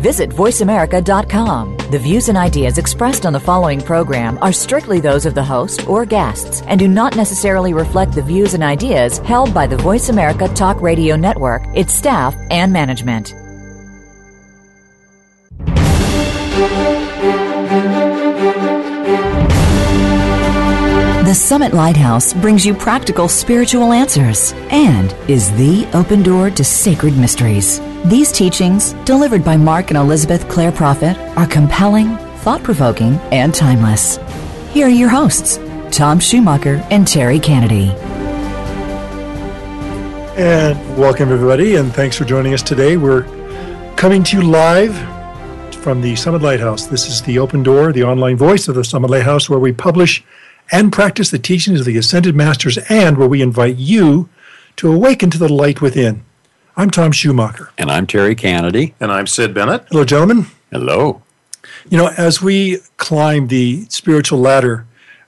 Visit VoiceAmerica.com. The views and ideas expressed on the following program are strictly those of the host or guests and do not necessarily reflect the views and ideas held by the Voice America Talk Radio Network, its staff, and management. The Summit Lighthouse brings you practical spiritual answers and is the open door to sacred mysteries. These teachings, delivered by Mark and Elizabeth Clare Prophet, are compelling, thought provoking, and timeless. Here are your hosts, Tom Schumacher and Terry Kennedy. And welcome, everybody, and thanks for joining us today. We're coming to you live from the Summit Lighthouse. This is the open door, the online voice of the Summit Lighthouse, where we publish and practice the teachings of the Ascended Masters and where we invite you to awaken to the light within. I'm Tom Schumacher. And I'm Terry Kennedy. And I'm Sid Bennett. Hello, gentlemen. Hello. You know, as we climb the spiritual ladder,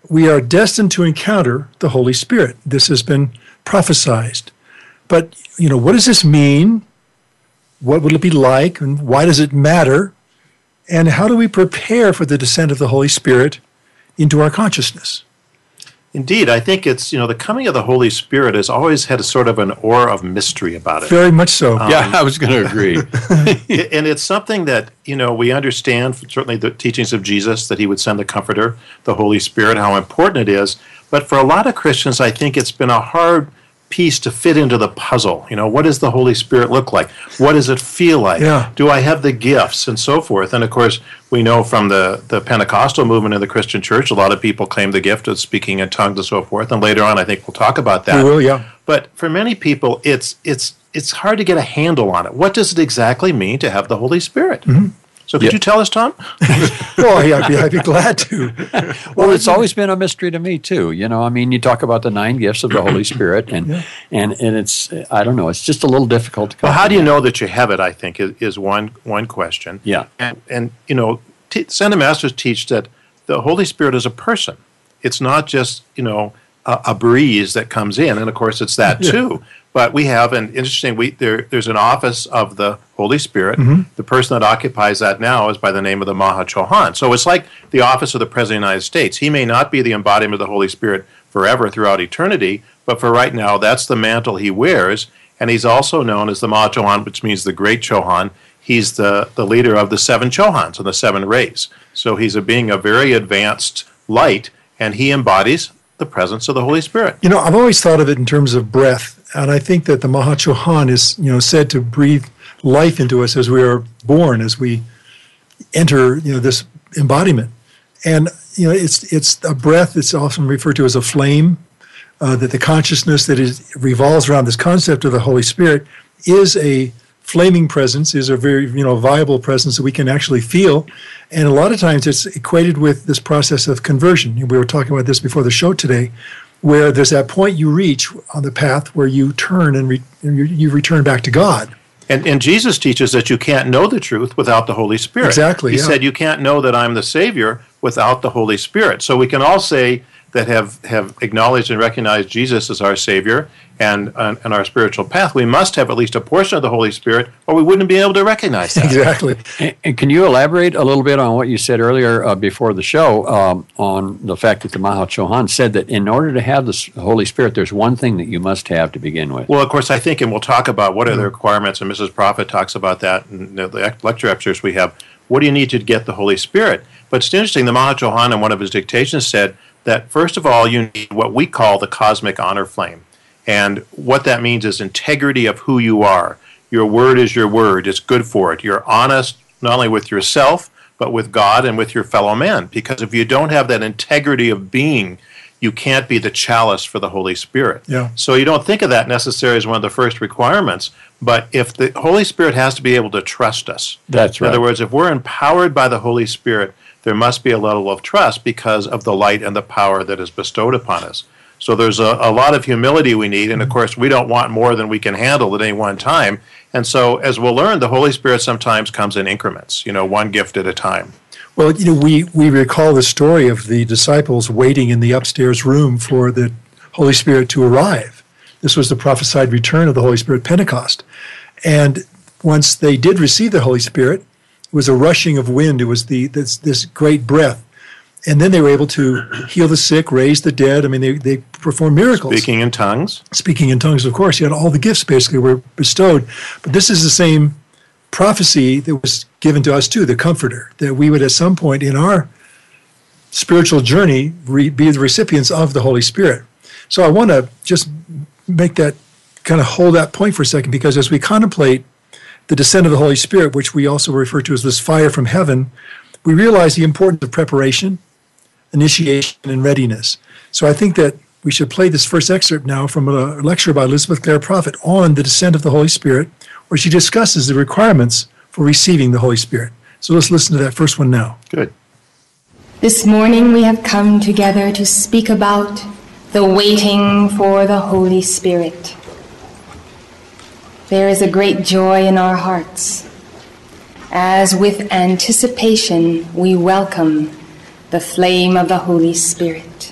we are destined to encounter the Holy Spirit. This has been prophesized. But, you know, what does this mean? What will it be like? And why does it matter? And how do we prepare for the descent of the Holy Spirit into our consciousness? Indeed, I think it's, you know, the coming of the Holy Spirit has always had a sort of an aura of mystery about it. Very much so. Um, yeah, I was going to agree. and it's something that, you know, we understand, certainly the teachings of Jesus, that he would send the Comforter, the Holy Spirit, how important it is. But for a lot of Christians, I think it's been a hard piece to fit into the puzzle. You know, what does the Holy Spirit look like? What does it feel like? Yeah. Do I have the gifts and so forth? And of course, we know from the, the Pentecostal movement in the Christian church, a lot of people claim the gift of speaking in tongues and so forth. And later on, I think we'll talk about that. We will, yeah. But for many people, it's it's it's hard to get a handle on it. What does it exactly mean to have the Holy Spirit? Mm-hmm. So could Yeah. you tell us, Tom? oh, yeah, I'd be, I'd be glad to. well, it's always been a mystery to me too. You know, I mean, you talk about the nine gifts of the Holy Spirit, and and and it's I don't know, it's just a little difficult to. Well, how do you know that you have it? I think is, is one one question. Yeah. and and you know, t- Ascended Masters teach that the Holy Spirit is a person. It's not just you know a, a breeze that comes in, and of course it's that too. But we have an interesting. We there there's an office of the Holy Spirit. Mm-hmm. The person that occupies that now is by the name of the Maha Chohan. So it's like the office of the President of the United States. He may not be the embodiment of the Holy Spirit forever throughout eternity, but for right now, that's the mantle he wears. And he's also known as the Maha Chohan, which means the Great Chohan. He's the, the leader of the seven Chohans and the seven rays. So he's a being of very advanced light, and he embodies the presence of the Holy Spirit. You know, I've always thought of it in terms of breath, and I think that the Mahachohan is, you know, said to breathe life into us as we are born, as we enter, you know, this embodiment. And you know, it's it's a breath. It's often referred to as a flame. Uh, that the consciousness that is revolves around this concept of the Holy Spirit is a flaming presence, is a very you know viable presence that we can actually feel. And a lot of times it's equated with this process of conversion. We were talking about this before the show today, where there's that point you reach on the path where you turn and, re- and you, you return back to God. And, and Jesus teaches that you can't know the truth without the Holy Spirit. Exactly, He yeah. said you can't know that I'm the Savior without the Holy Spirit. So we can all say that have, have acknowledged and recognized Jesus as our Savior and, and, and our spiritual path, we must have at least a portion of the Holy Spirit, or we wouldn't be able to recognize that. Exactly. And, and can you elaborate a little bit on what you said earlier uh, before the show um, on the fact that the Maha Chohan said that in order to have the Holy Spirit, there's one thing that you must have to begin with. Well, of course, I think, and we'll talk about what are the requirements, and Mrs. Prophet talks about that in the lecture excerpts we have. What do you need to get the Holy Spirit? But it's interesting, the Maha Chohan in one of his dictations said that, first of all, you need what we call the cosmic honor flame. And what that means is integrity of who you are. Your word is your word, it's good for it. You're honest not only with yourself, but with God and with your fellow man. Because if you don't have that integrity of being, you can't be the chalice for the Holy Spirit. Yeah. So you don't think of that necessarily as one of the first requirements, but if the Holy Spirit has to be able to trust us. That's right. In other words, if we're empowered by the Holy Spirit, there must be a level of trust because of the light and the power that is bestowed upon us. So there's a, a lot of humility we need, and of course, we don't want more than we can handle at any one time. And so, as we'll learn, the Holy Spirit sometimes comes in increments, you know, one gift at a time. Well, you know, we, we recall the story of the disciples waiting in the upstairs room for the Holy Spirit to arrive. This was the prophesied return of the Holy Spirit, Pentecost. And once they did receive the Holy Spirit, it was a rushing of wind. It was the this, this great breath. And then they were able to heal the sick, raise the dead. I mean, they, they performed miracles. Speaking in tongues. Speaking in tongues, of course. You had all the gifts basically were bestowed. But this is the same prophecy that was given to us too, the comforter, that we would at some point in our spiritual journey re- be the recipients of the Holy Spirit. So I want to just make that kind of hold that point for a second because as we contemplate the descent of the Holy Spirit, which we also refer to as this fire from heaven, we realize the importance of preparation, initiation, and readiness. So I think that we should play this first excerpt now from a lecture by Elizabeth Clare Prophet on the descent of the Holy Spirit, where she discusses the requirements for receiving the Holy Spirit. So let's listen to that first one now. Good. This morning we have come together to speak about the waiting for the Holy Spirit. There is a great joy in our hearts as with anticipation we welcome the flame of the Holy Spirit.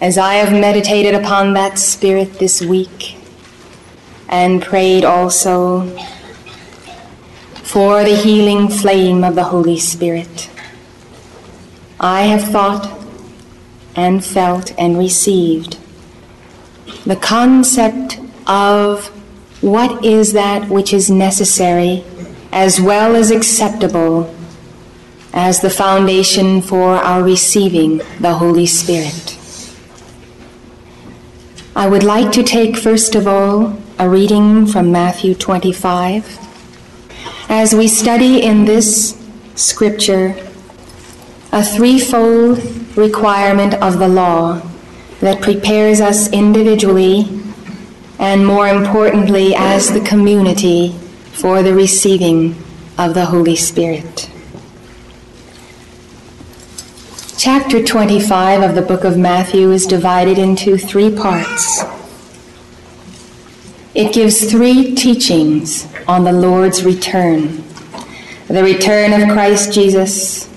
As I have meditated upon that Spirit this week and prayed also for the healing flame of the Holy Spirit, I have thought and felt and received the concept of what is that which is necessary as well as acceptable as the foundation for our receiving the Holy Spirit. I would like to take first of all a reading from Matthew 25. As we study in this scripture a threefold requirement of the law that prepares us individually and more importantly as the community for the receiving of the Holy Spirit. Chapter 25 of the book of Matthew is divided into three parts. It gives three teachings on the Lord's return the return of Christ Jesus,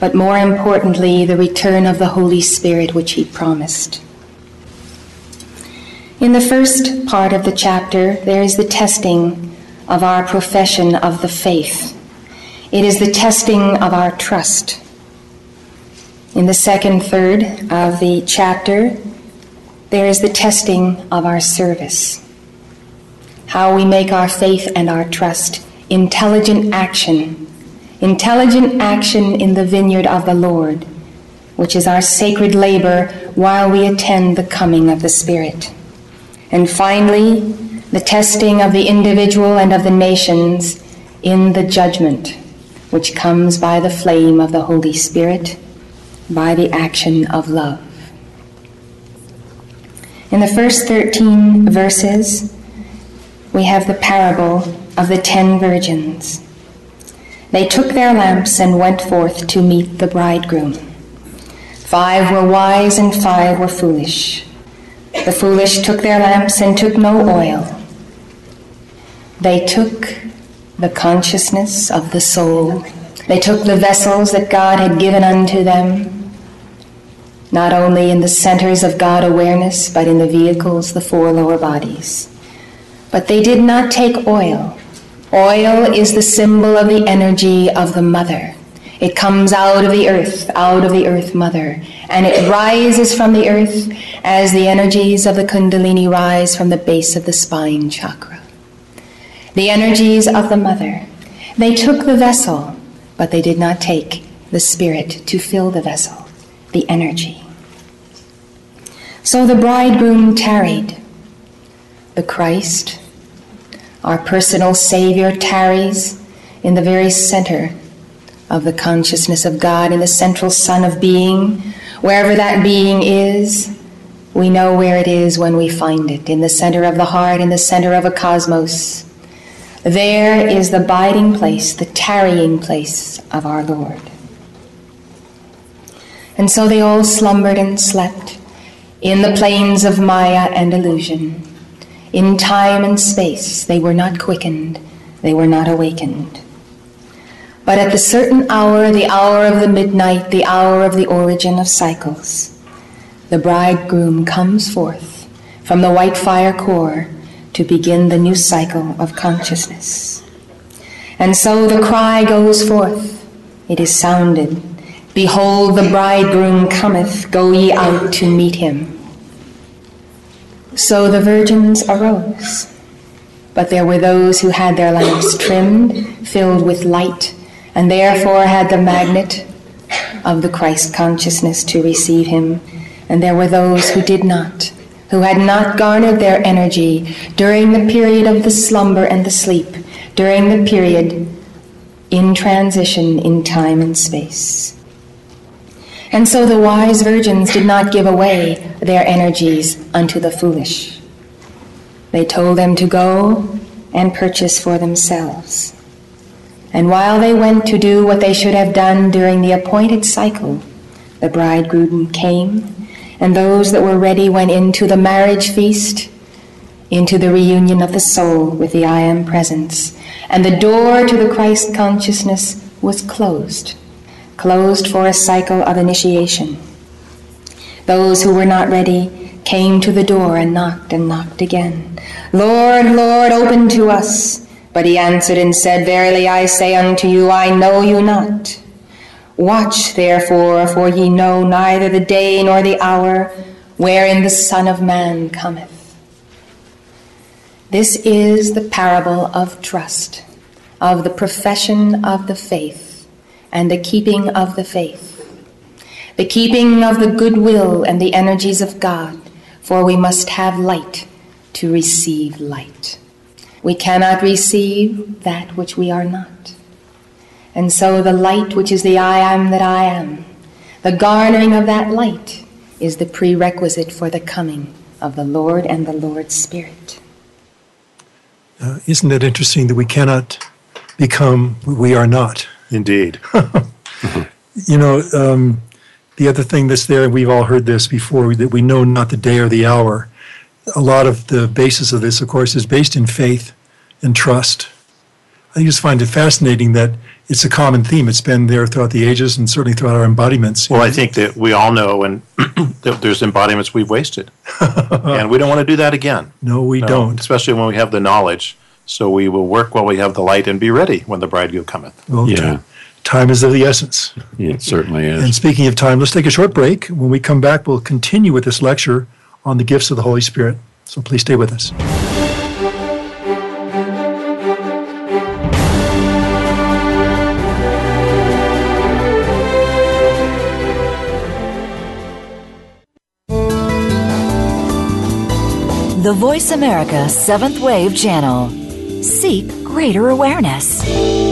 but more importantly, the return of the Holy Spirit, which he promised. In the first part of the chapter, there is the testing of our profession of the faith. It is the testing of our trust. In the second third of the chapter, there is the testing of our service. How we make our faith and our trust intelligent action intelligent action in the vineyard of the Lord, which is our sacred labor while we attend the coming of the Spirit. And finally, the testing of the individual and of the nations in the judgment, which comes by the flame of the Holy Spirit, by the action of love. In the first 13 verses, we have the parable of the ten virgins. They took their lamps and went forth to meet the bridegroom. Five were wise and five were foolish. The foolish took their lamps and took no oil. They took the consciousness of the soul. They took the vessels that God had given unto them, not only in the centers of God awareness, but in the vehicles, the four lower bodies. But they did not take oil Oil is the symbol of the energy of the mother. It comes out of the earth, out of the earth mother, and it rises from the earth as the energies of the Kundalini rise from the base of the spine chakra. The energies of the mother. They took the vessel, but they did not take the spirit to fill the vessel, the energy. So the bridegroom tarried. The Christ, our personal Savior tarries in the very center of the consciousness of God, in the central sun of being. Wherever that being is, we know where it is when we find it, in the center of the heart, in the center of a cosmos. There is the biding place, the tarrying place of our Lord. And so they all slumbered and slept in the plains of Maya and illusion In time and space, they were not quickened, they were not awakened. But at the certain hour, the hour of the midnight, the hour of the origin of cycles, the bridegroom comes forth from the white fire core to begin the new cycle of consciousness. And so the cry goes forth, it is sounded, Behold, the bridegroom cometh, go ye out to meet him. So the virgins arose, but there were those who had their lamps trimmed, filled with light, and therefore had the magnet of the Christ consciousness to receive him, and there were those who did not, who had not garnered their energy during the period of the slumber and the sleep, during the period in transition in time and space. And so the wise virgins did not give away their energies unto the foolish. They told them to go and purchase for themselves. And while they went to do what they should have done during the appointed cycle, the bridegroom came, and those that were ready went into the marriage feast, into the reunion of the soul with the I Am presence. And the door to the Christ consciousness was closed closed for a cycle of initiation. Those who were not ready came to the door and knocked and knocked again. Lord, Lord, open to us. But he answered and said, Verily I say unto you, I know you not. Watch therefore, for ye know neither the day nor the hour wherein the Son of Man cometh. This is the parable of trust, of the profession of the faith and the keeping of the faith, the keeping of the goodwill and the energies of God, for we must have light to receive light. We cannot receive that which we are not. And so the light, which is the I am that I am, the garnering of that light is the prerequisite for the coming of the Lord and the Lord's Spirit. Uh, isn't it interesting that we cannot become what we are not? Indeed. you know, um, the other thing that's there, we've all heard this before, that we know not the day or the hour. A lot of the basis of this, of course, is based in faith and trust. I just find it fascinating that it's a common theme. It's been there throughout the ages and certainly throughout our embodiments. Well, know. I think that we all know and there's embodiments we've wasted. and we don't want to do that again. No, we no, don't. Especially when we have the knowledge so we will work while we have the light and be ready when the bridegroom cometh. Well, yeah. time is of the essence. Yeah, it certainly is. And speaking of time, let's take a short break. When we come back, we'll continue with this lecture on the gifts of the Holy Spirit. So please stay with us. The Voice America Seventh Wave Channel. Seek greater awareness.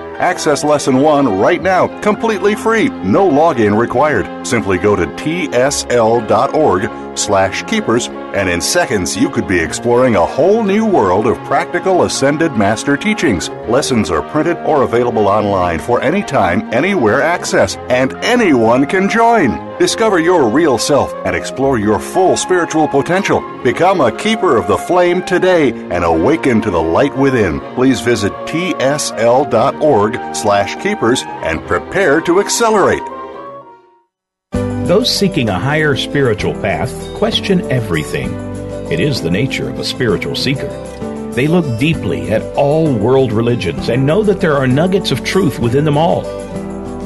Access Lesson 1 right now, completely free, no login required. Simply go to tsl.org slash keepers, and in seconds you could be exploring a whole new world of practical Ascended Master teachings. Lessons are printed or available online for any time, anywhere access, and anyone can join. Discover your real self and explore your full spiritual potential. Become a keeper of the flame today and awaken to the light within. Please visit tsl.org slash keepers and prepare to accelerate. Those seeking a higher spiritual path question everything. It is the nature of a spiritual seeker. They look deeply at all world religions and know that there are nuggets of truth within them all.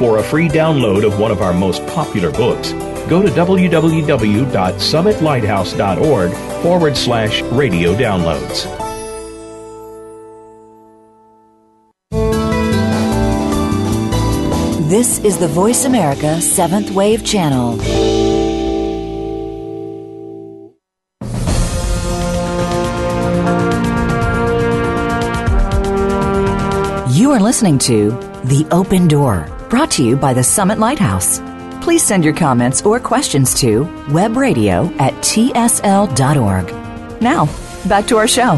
For a free download of one of our most popular books, go to www.summitlighthouse.org forward slash radio downloads. This is the Voice America Seventh Wave Channel. You are listening to The Open Door, brought to you by the Summit Lighthouse. Please send your comments or questions to webradio at tsl.org. Now, back to our show.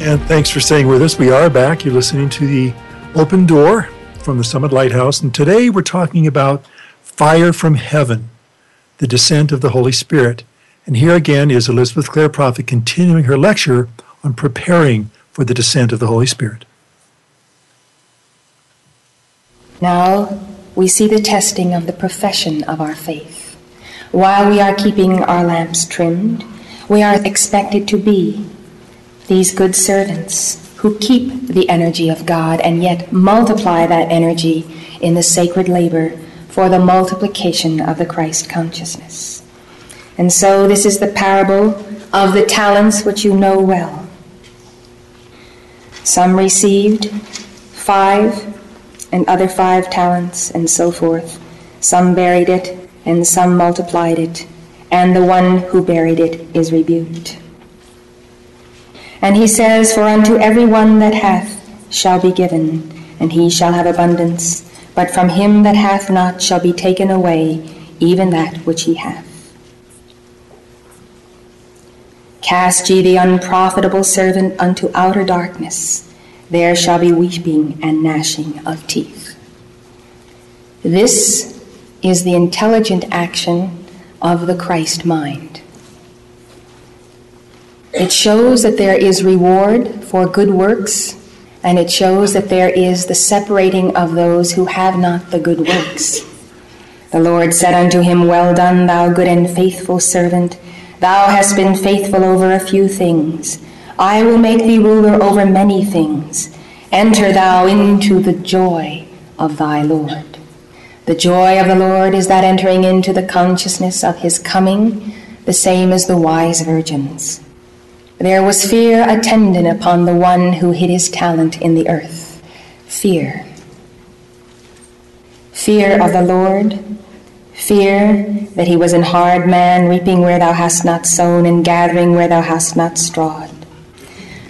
And thanks for staying with us. We are back. You're listening to the Open Door from the Summit Lighthouse. And today we're talking about fire from heaven, the descent of the Holy Spirit. And here again is Elizabeth Clare Prophet continuing her lecture on preparing for the descent of the Holy Spirit. Now we see the testing of the profession of our faith. While we are keeping our lamps trimmed, we are expected to be these good servants who keep the energy of God and yet multiply that energy in the sacred labor for the multiplication of the Christ consciousness. And so this is the parable of the talents which you know well. Some received five and other five talents and so forth. Some buried it and some multiplied it, and the one who buried it is rebuked. And he says, For unto every one that hath shall be given, and he shall have abundance, but from him that hath not shall be taken away even that which he hath. Cast ye the unprofitable servant unto outer darkness. There shall be weeping and gnashing of teeth. This is the intelligent action of the Christ mind. It shows that there is reward for good works, and it shows that there is the separating of those who have not the good works. The Lord said unto him, Well done, thou good and faithful servant. Thou hast been faithful over a few things. I will make thee ruler over many things. Enter thou into the joy of thy Lord. The joy of the Lord is that entering into the consciousness of his coming, the same as the wise virgins. There was fear attendant upon the one who hid his talent in the earth. Fear. Fear of the Lord. Fear that he was an hard man, reaping where thou hast not sown and gathering where thou hast not strawed.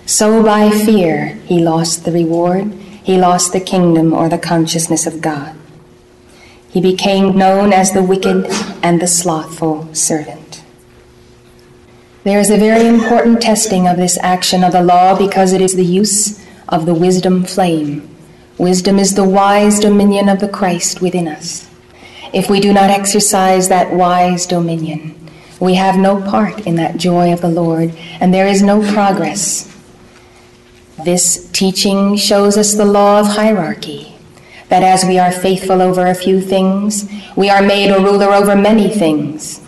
So by fear he lost the reward, he lost the kingdom or the consciousness of God. He became known as the wicked and the slothful servant. There is a very important testing of this action of the law because it is the use of the wisdom flame. Wisdom is the wise dominion of the Christ within us. If we do not exercise that wise dominion, we have no part in that joy of the Lord, and there is no progress. This teaching shows us the law of hierarchy, that as we are faithful over a few things, we are made a ruler over many things.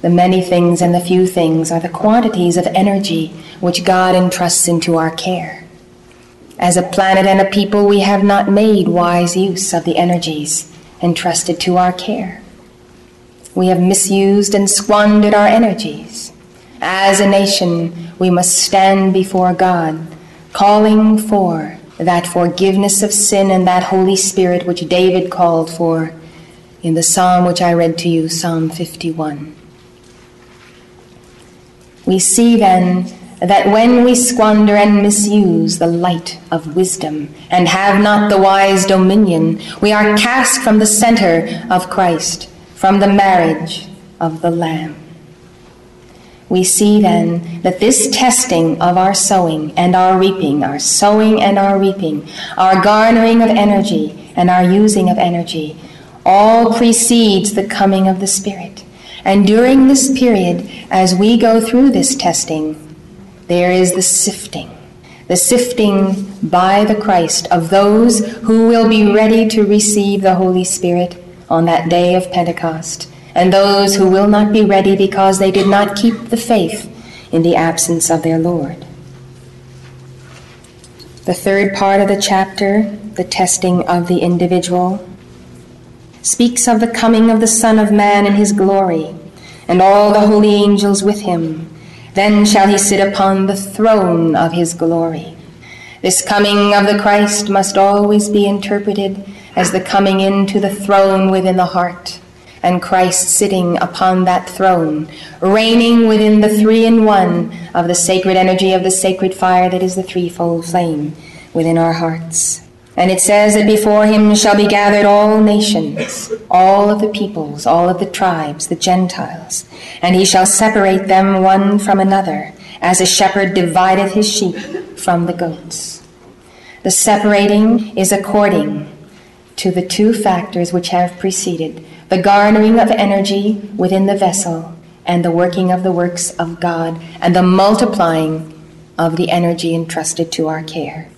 The many things and the few things are the quantities of energy which God entrusts into our care. As a planet and a people, we have not made wise use of the energies entrusted to our care. We have misused and squandered our energies. As a nation, we must stand before God, calling for that forgiveness of sin and that Holy Spirit which David called for in the psalm which I read to you, Psalm 51. We see then that when we squander and misuse the light of wisdom and have not the wise dominion, we are cast from the center of Christ, from the marriage of the Lamb. We see then that this testing of our sowing and our reaping, our sowing and our reaping, our garnering of energy and our using of energy, all precedes the coming of the Spirit. And during this period, as we go through this testing, there is the sifting, the sifting by the Christ of those who will be ready to receive the Holy Spirit on that day of Pentecost, and those who will not be ready because they did not keep the faith in the absence of their Lord. The third part of the chapter, the testing of the individual, speaks of the coming of the Son of Man in his glory, and all the holy angels with him. Then shall he sit upon the throne of his glory. This coming of the Christ must always be interpreted as the coming into the throne within the heart, and Christ sitting upon that throne, reigning within the three in one of the sacred energy of the sacred fire that is the threefold flame within our hearts. And it says that before him shall be gathered all nations, all of the peoples, all of the tribes, the Gentiles, and he shall separate them one from another, as a shepherd divideth his sheep from the goats. The separating is according to the two factors which have preceded the garnering of energy within the vessel and the working of the works of God and the multiplying of the energy entrusted to our care.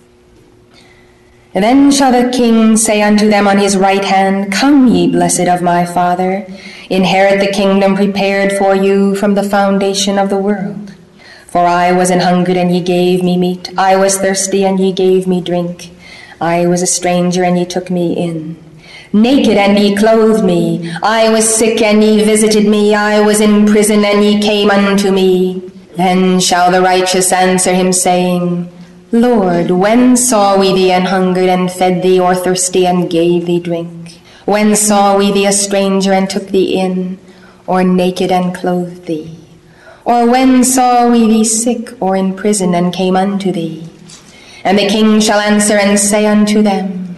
And then shall the king say unto them on his right hand, Come, ye blessed of my Father, inherit the kingdom prepared for you from the foundation of the world. For I was an hungered, and ye gave me meat. I was thirsty, and ye gave me drink. I was a stranger, and ye took me in. Naked, and ye clothed me. I was sick, and ye visited me. I was in prison, and ye came unto me. Then shall the righteous answer him, saying, Lord, when saw we thee an hungered, and fed thee, or thirsty, and gave thee drink? When saw we thee a stranger, and took thee in, or naked, and clothed thee? Or when saw we thee sick or in prison and came unto thee? And the king shall answer and say unto them,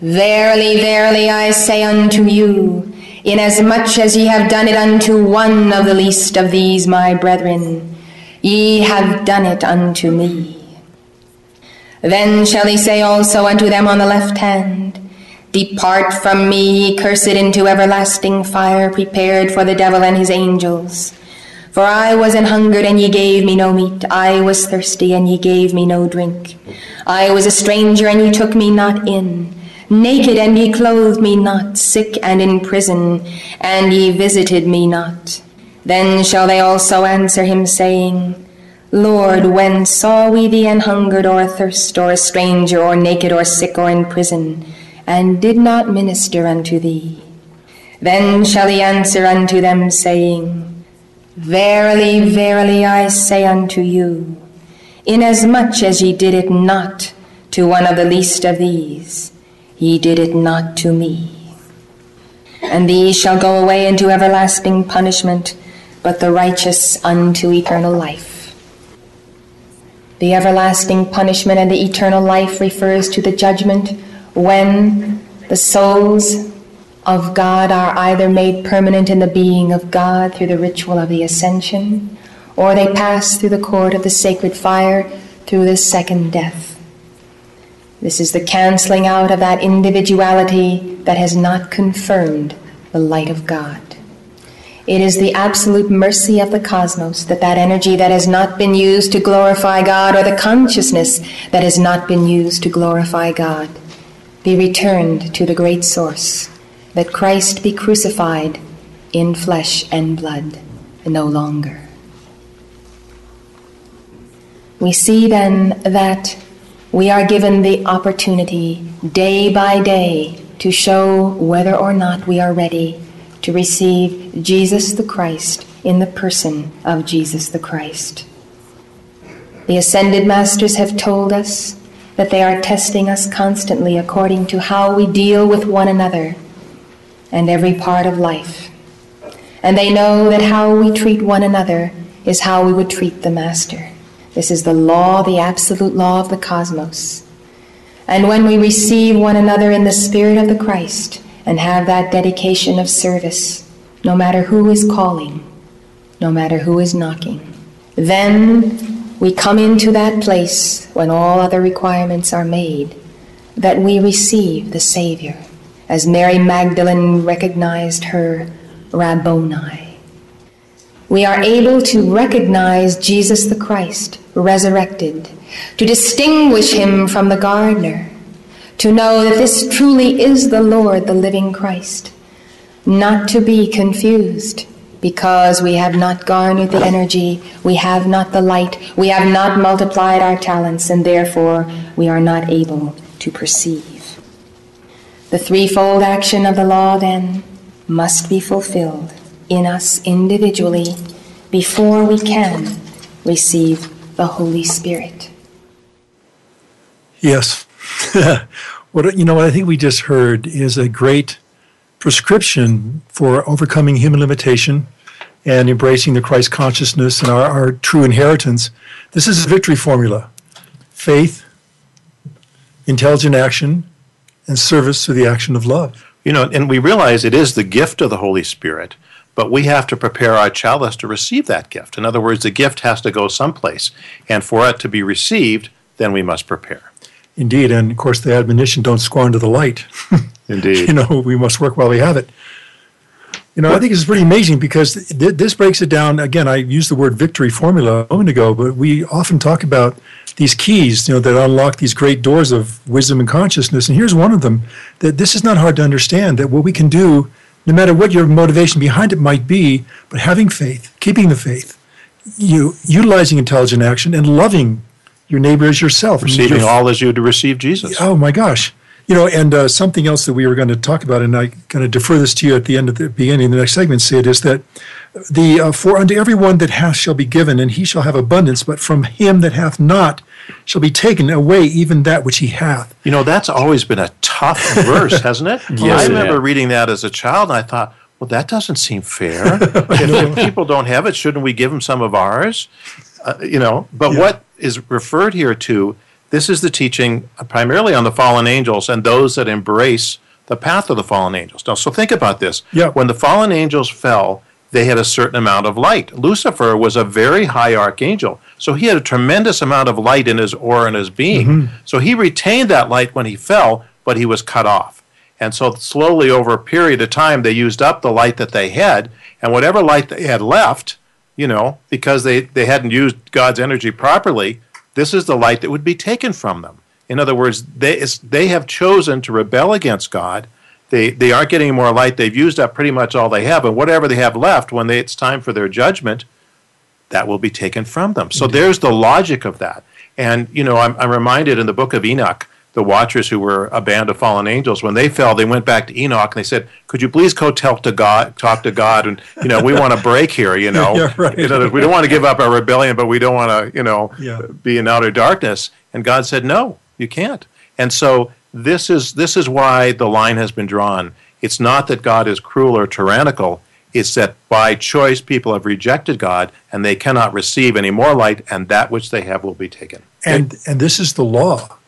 Verily, verily, I say unto you, inasmuch as ye have done it unto one of the least of these my brethren, ye have done it unto me. Then shall he say also unto them on the left hand, Depart from me, ye cursed, into everlasting fire prepared for the devil and his angels. For I was an hungered, and ye gave me no meat. I was thirsty, and ye gave me no drink. I was a stranger, and ye took me not in. Naked, and ye clothed me not. Sick, and in prison, and ye visited me not. Then shall they also answer him, saying, Lord, when saw we thee an hungered, or athirst, or a stranger, or naked, or sick, or in prison, and did not minister unto thee? Then shall he answer unto them, saying, Verily, verily, I say unto you, inasmuch as ye did it not to one of the least of these, ye did it not to me. And these shall go away into everlasting punishment, but the righteous unto eternal life. The everlasting punishment and the eternal life refers to the judgment when the souls of God are either made permanent in the being of God through the ritual of the ascension, or they pass through the court of the sacred fire through the second death. This is the canceling out of that individuality that has not confirmed the light of God. It is the absolute mercy of the cosmos that that energy that has not been used to glorify God or the consciousness that has not been used to glorify God be returned to the great source that Christ be crucified in flesh and blood no longer. We see then that we are given the opportunity day by day to show whether or not we are ready to receive Jesus the Christ in the person of Jesus the Christ. The ascended masters have told us that they are testing us constantly according to how we deal with one another and every part of life. And they know that how we treat one another is how we would treat the Master. This is the law, the absolute law of the cosmos. And when we receive one another in the Spirit of the Christ and have that dedication of service, no matter who is calling, no matter who is knocking, then we come into that place when all other requirements are made that we receive the Savior as Mary Magdalene recognized her Rabboni. We are able to recognize Jesus the Christ, resurrected, to distinguish him from the gardener, to know that this truly is the Lord, the living Christ. not to be confused, because we have not garnered the energy, we have not the light, we have not multiplied our talents, and therefore we are not able to perceive. The threefold action of the law, then, must be fulfilled in us individually before we can receive the Holy Spirit. Yes. what you know what I think we just heard is a great prescription for overcoming human limitation and embracing the Christ consciousness and our, our true inheritance. This is a victory formula. Faith, intelligent action, and service through the action of love. You know, and we realize it is the gift of the Holy Spirit, but we have to prepare our chalice to receive that gift. In other words, the gift has to go someplace. And for it to be received, then we must prepare. Indeed. And of course, the admonition don't squander the light. Indeed. you know, we must work while we have it. You know, I think it's pretty amazing because th- this breaks it down. Again, I used the word victory formula a moment ago, but we often talk about these keys, you know, that unlock these great doors of wisdom and consciousness. And here's one of them that this is not hard to understand that what we can do, no matter what your motivation behind it might be, but having faith, keeping the faith, you utilizing intelligent action and loving your neighbor as yourself. Receiving all as you to receive Jesus. Oh my gosh. You know, and uh, something else that we were going to talk about, and I'm going to defer this to you at the end of the beginning of the next segment, Sid, is that the uh, for unto everyone that hath shall be given, and he shall have abundance, but from him that hath not shall be taken away even that which he hath. You know, that's always been a tough verse, hasn't it? Yes, I remember reading that as a child, and I thought, well, that doesn't seem fair. if, if people don't have it, shouldn't we give them some of ours? Uh, you know, but what is referred here to, this is the teaching primarily on the fallen angels and those that embrace the path of the fallen angels. Now, so think about this. When the fallen angels fell, they had a certain amount of light. Lucifer was a very high archangel, so he had a tremendous amount of light in his aura and his being. Mm-hmm. So he retained that light when he fell, but he was cut off. And so slowly over a period of time, they used up the light that they had, and whatever light they had left, you know, because they, they hadn't used God's energy properly, this is the light that would be taken from them. In other words, they, they have chosen to rebel against God. They, they aren't getting more light. They've used up pretty much all they have. And whatever they have left, when they, it's time for their judgment, that will be taken from them. So there's the logic of that. And, you know, I'm, I'm reminded in the book of Enoch, the watchers who were a band of fallen angels, when they fell, they went back to Enoch and they said, Could you please go tell to God, talk to God? And, you know, we want to break here, you know. Yeah, right. You know, we don't want to give up our rebellion, but we don't want to, you know, Yeah. be in outer darkness. And God said, No, you can't. And so this is this is why the line has been drawn. It's not that God is cruel or tyrannical. It's that by choice people have rejected God and they cannot receive any more light, and that which they have will be taken. And and this is the law.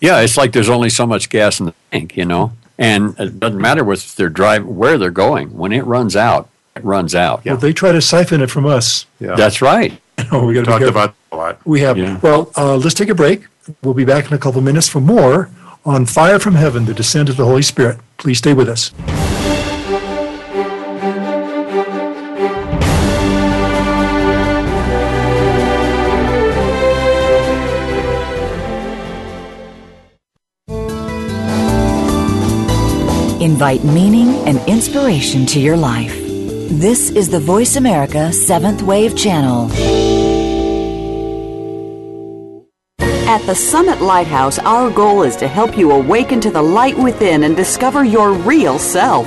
Yeah, it's like there's only so much gas in the tank, you know, and it doesn't matter what they're driving, where they're going. When it runs out, it runs out. Well, they try to siphon it from us. Yeah. That's right. Oh, we got talked careful. about a lot. We have. Yeah. Well, uh, let's take a break. We'll be back in a couple minutes for more on Fire from Heaven, the descent of the Holy Spirit. Please stay with us. Invite meaning and inspiration to your life. This is the Voice America Seventh Wave Channel. At the Summit Lighthouse, our goal is to help you awaken to the light within and discover your real self.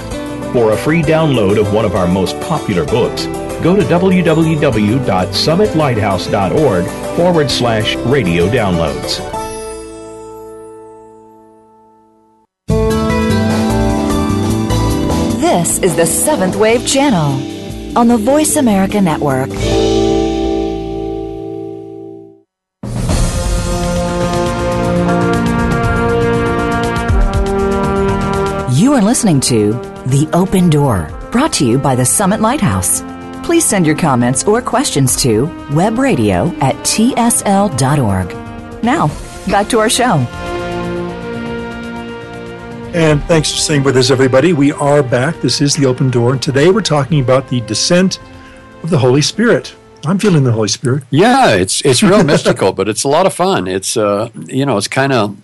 For a free download of one of our most popular books, go to www.summitlighthouse.org forward slash radio downloads. This is the Seventh Wave Channel on the Voice America Network. Are listening to The Open Door, brought to you by the Summit Lighthouse. Please send your comments or questions to webradio at tsl.org. Now, back to our show. And thanks for staying with us, everybody. We are back. This is the open door. And today we're talking about the descent of the Holy Spirit. I'm feeling the Holy Spirit. Yeah, it's it's real mystical, but it's a lot of fun. It's uh, you know, it's kind of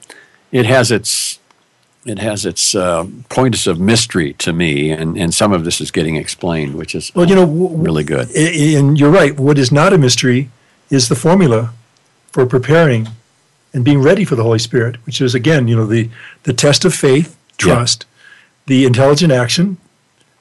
it has its it has its uh, points of mystery to me, and, and some of this is getting explained, which is Well, you know, w- really good. And you're right. What is not a mystery is the formula for preparing and being ready for the Holy Spirit, which is again, you know, the the test of faith, Yeah. trust, the intelligent action,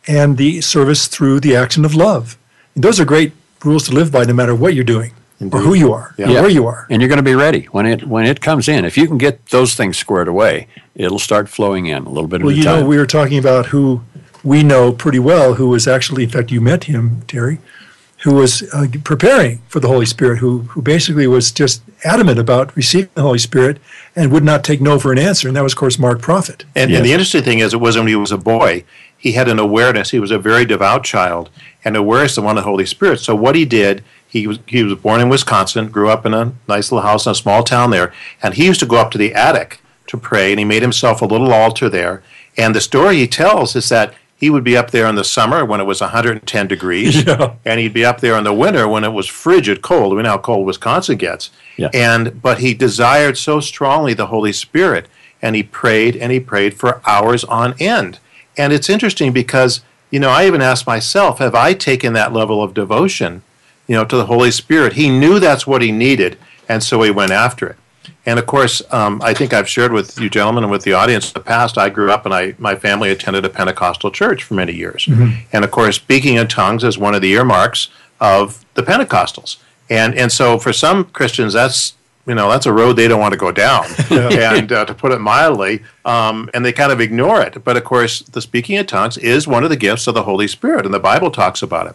and the service through the action of love. And those are great rules to live by, no matter what you're doing or who you are, or Yeah. where you are. and you're going to be ready when it when it comes in. If you can get those things squared away, it'll start flowing in a little bit Well, at you time. know, we were talking about who we know pretty well, who was actually, in fact, you met him, Terry, who was uh, preparing for the Holy Spirit, who, who basically was just adamant about receiving the Holy Spirit and would not take no for an answer. And that was, of course, Mark Prophet. And, Yes. and the interesting thing is, it wasn't when he was a boy, he had an awareness. He was a very devout child and awareness of one of the Holy Spirit. So what he did, he was he was born in Wisconsin, grew up in a nice little house in a small town there, and he used to go up to the attic to pray, and he made himself a little altar there. And the story he tells is that he would be up there in the summer when it was 110 degrees, Yeah. and he'd be up there in the winter when it was frigid cold. We know how cold Wisconsin gets. Yeah. And but he desired so strongly the Holy Spirit, and he prayed and he prayed for hours on end. And it's interesting because you know I even asked myself, have I taken that level of devotion, you know, to the Holy Spirit? He knew that's what he needed, and so he went after it. And of course, um, I think I've shared with you gentlemen and with the audience in the past. I grew up and I my family attended a Pentecostal church for many years, and of course, speaking in tongues is one of the earmarks of the Pentecostals. And and so for some Christians, that's you know that's a road they don't want to go down, and uh, to put it mildly, um, and they kind of ignore it. But of course, the speaking in tongues is one of the gifts of the Holy Spirit, and the Bible talks about it.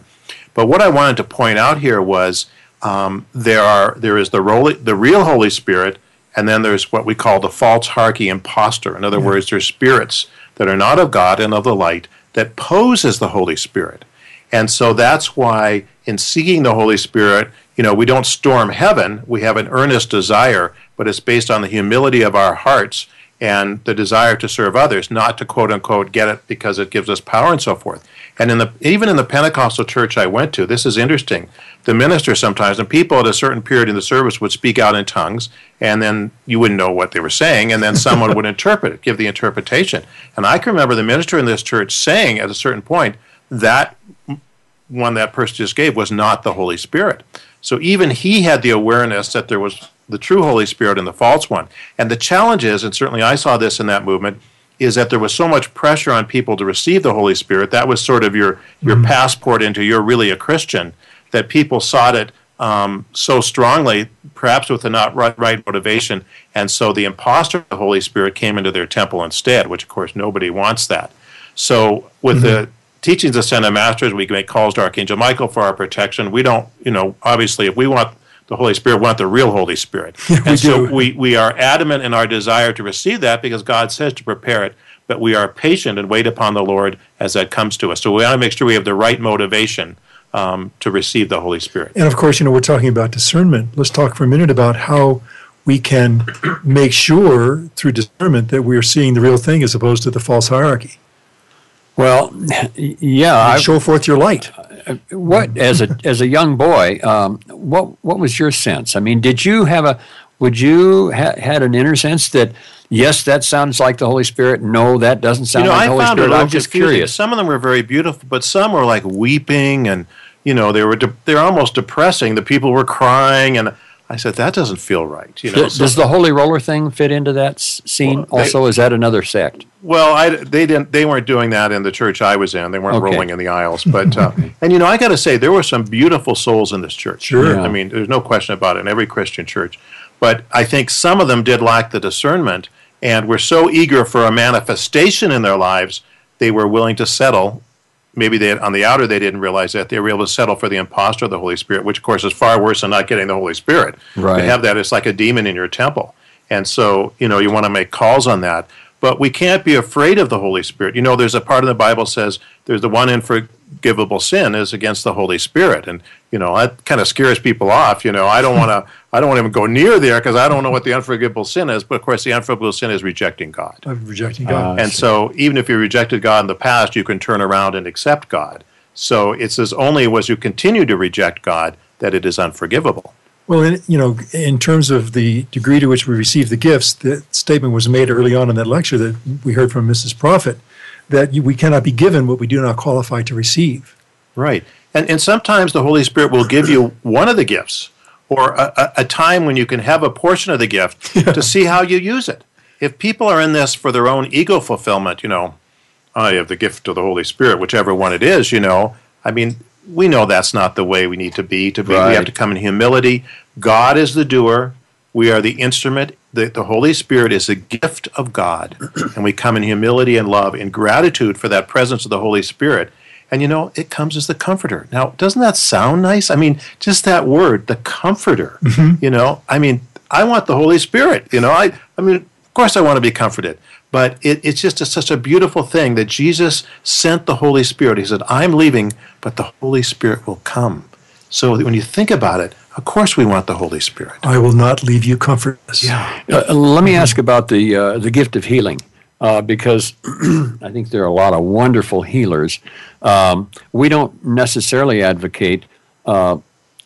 But what I wanted to point out here was um, there are there is the role, the real Holy Spirit, and then there's what we call the false hierarchy impostor. In other words, there's spirits that are not of God and of the light that pose as the Holy Spirit. And so that's why in seeking the Holy Spirit, you know, we don't storm heaven. We have an earnest desire, but it's based on the humility of our hearts and the desire to serve others, not to quote unquote get it because it gives us power and so forth. And in the even in the Pentecostal church I went to, this is interesting. The minister sometimes and people at a certain period in the service would speak out in tongues, and then you wouldn't know what they were saying, and then someone would interpret it, give the interpretation. And I can remember the minister in this church saying at a certain point that one that person just gave was not the Holy Spirit. So even he had the awareness that there was the true Holy Spirit and the false one. And the challenge is, and certainly I saw this in that movement, is that there was so much pressure on people to receive the Holy Spirit. That was sort of your your passport into you're really a Christian. That people sought it um, so strongly, perhaps with the not right, right motivation, and so the impostor of the Holy Spirit came into their temple instead. Which, of course, nobody wants that. So with the teachings of Ascended Masters, we make calls to Archangel Michael for our protection. We don't, you know, obviously, if we want the Holy Spirit, we want the real Holy Spirit. and so do. we, we are adamant in our desire to receive that because God says to prepare it. but we are patient and wait upon the Lord as that comes to us. So we want to make sure we have the right motivation um, to receive the Holy Spirit. And of course, you know, we're talking about discernment. Let's talk for a minute about how we can make sure through discernment that we are seeing the real thing as opposed to the false hierarchy. Well, yeah. I, show forth your light. What as a as a young boy, um, what what was your sense? I mean, did you have a would you ha- had an inner sense that yes, that sounds like the Holy Spirit. No, that doesn't sound you know, like I the Holy found Spirit. It I'm just confusing. curious. Some of them were very beautiful, but some were like weeping and you know they were de- they're almost depressing. The people were crying and. I said that doesn't feel right. You know, does, does the holy roller thing fit into that scene? Well, they- also, is that another sect? Well, I, they didn't. They weren't doing that in the church I was in. They weren't Okay. rolling in the aisles. But uh, and you know, I got to say, there were some beautiful souls in this church. Sure. I mean, there's no question about it in every Christian church. But I think some of them did lack the discernment, and were so eager for a manifestation in their lives, they were willing to settle. Maybe they on the outer they didn't realize that they were able to settle for the impostor of the Holy Spirit, which of course is far worse than not getting the Holy Spirit. Right. To have that, it's like a demon in your temple. And so, you know, you want to make calls on that. But we can't be afraid of the Holy Spirit. You know, there's a part of the Bible says there's the one unforgivable sin is against the Holy Spirit. And, you know, that kind of scares people off. You know, I don't want to, I don't want to even go near there because I don't know what the unforgivable sin is. But of course, the unforgivable sin is rejecting God. Of rejecting God. Ah, and so, even if you rejected God in the past, you can turn around and accept God. So it says only as you continue to reject God that it is unforgivable. Well, in, you know, in terms of the degree to which we receive the gifts, the statement was made early on in that lecture that we heard from Mrs. Prophet that you, we cannot be given what we do not qualify to receive. Right. And, and sometimes the Holy Spirit will give you one of the gifts or a, a, a time when you can have a portion of the gift to see how you use it. If people are in this for their own ego fulfillment, you know, I have the gift of the Holy Spirit, whichever one it is, you know, I mean, we know that's not the way we need to be. To be, we have to come in humility. God is the doer. We are the instrument. The, the Holy Spirit is a gift of God, and we come in humility and love, in gratitude for that presence of the Holy Spirit. And you know, it comes as the comforter. Now, doesn't that sound nice? I mean, just that word, the comforter. Mm-hmm. You know, I mean, I want the Holy Spirit. You know, I, I mean, of course, I want to be comforted, but it, it's just a, such a beautiful thing that Jesus sent the Holy Spirit. He said, "I'm leaving, but the Holy Spirit will come." So when you think about it, of course, we want the Holy Spirit. I will not leave you comfortless. Yeah. Uh, let me ask about the uh, the gift of healing, uh, because I think there are a lot of wonderful healers. Um, we don't necessarily advocate uh,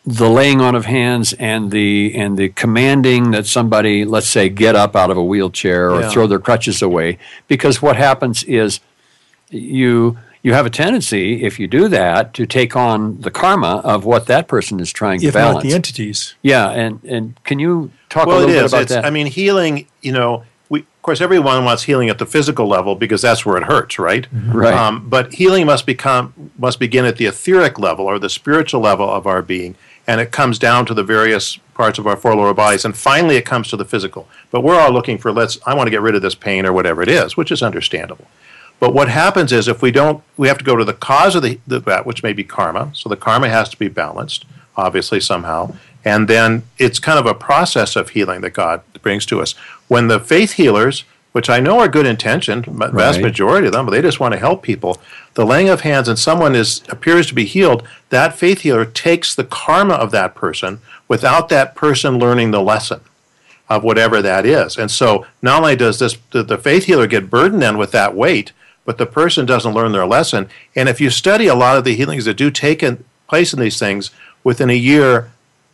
the laying on of hands and the and the commanding that somebody, let's say, get up out of a wheelchair or Yeah. throw their crutches away, because what happens is you you have a tendency, if you do that, to take on the karma of what that person is trying to If balance. not the entities. yeah, and and can you talk a little it bit about It's, that? I mean, healing. You know, we of course everyone wants healing at the physical level because that's where it hurts, right? Right. Um, but healing must become must begin at the etheric level or the spiritual level of our being, and it comes down to the various parts of our four lower bodies, and finally it comes to the physical. But we're all looking for let's. I want to get rid of this pain or whatever it is, which is understandable. But what happens is if we don't, we have to go to the cause of the, the that, which may be karma. So the karma has to be balanced, obviously somehow, and then it's kind of a process of healing that God brings to us. When the faith healers, which I know are good intentioned, ma- vast Right. majority of them, but they just want to help people. The laying of hands and someone is appears to be healed. That faith healer takes the karma of that person without that person learning the lesson of whatever that is. And so not only does this the, the faith healer get burdened then with that weight, but the person doesn't learn their lesson. And if you study a lot of the healings that do take in, place in these things, within a year,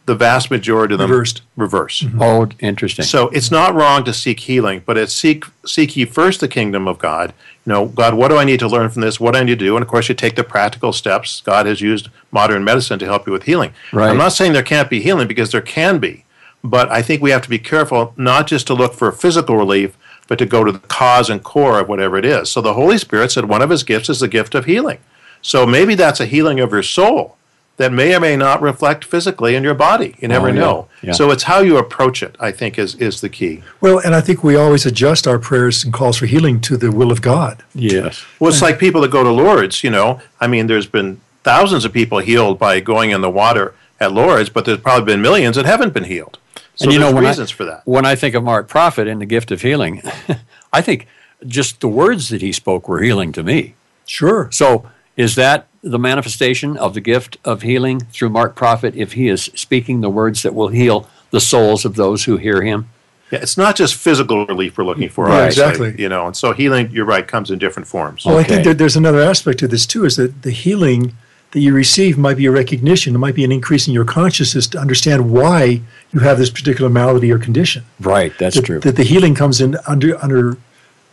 the vast majority of them Reversed. reverse. oh, interesting. So it's not wrong to seek healing, but it's seek seek ye first the kingdom of God. You know, God, what do I need to learn from this? What do I need to do? And of course, you take the practical steps. God has used modern medicine to help you with healing. Right. I'm not saying there can't be healing because there can be, but I think we have to be careful not just to look for physical relief, but to go to the cause and core of whatever it is. So the Holy Spirit said one of his gifts is the gift of healing. So maybe that's a healing of your soul that may or may not reflect physically in your body. You never Oh, yeah. know. Yeah. So it's how you approach it, I think, is, is the key. Well, and I think we always adjust our prayers and calls for healing to the will of God. yes. Well, it's like people that go to Lourdes, you know. I mean, there's been thousands of people healed by going in the water at Lourdes, but there's probably been millions that haven't been healed. So and you know there's when reasons I, for that. When I think of Mark Prophet and the gift of healing, I think just the words that he spoke were healing to me. Sure. So, is that the manifestation of the gift of healing through Mark Prophet if he is speaking the words that will heal the souls of those who hear him? Yeah, it's not just physical relief we're looking for. Yeah, obviously, exactly. You know, and so healing, you're right, comes in different forms. Well, I think that there's another aspect to this too, is that the healing that you receive might be a recognition, it might be an increase in your consciousness to understand why you have this particular malady or condition. Right, that's that, true. That the healing comes in under under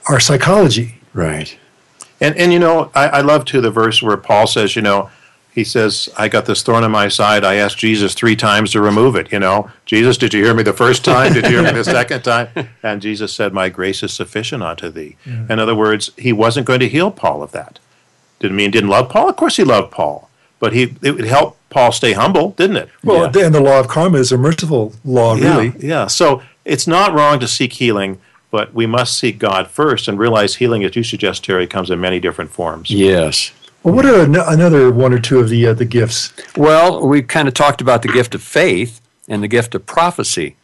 our psychology. right. And and you know, I, I love too the verse where Paul says, you know, he says, I got this thorn in my side. I asked Jesus three times to remove it. You know, Jesus, did you hear me the first time? Did you hear me the second time? And Jesus said, My grace is sufficient unto thee. In other words, he wasn't going to heal Paul of that. Didn't mean he didn't love Paul. Of course he loved Paul. But he it would help Paul stay humble, didn't it? Well, Yeah. and the law of karma is a merciful law, really. Yeah, yeah. So it's not wrong to seek healing, but we must seek God first and realize healing, as you suggest, Terry, comes in many different forms. Yes. Well, what are an- another one or two of the uh, the gifts? Well, we kind of talked about the gift of faith and the gift of prophecy.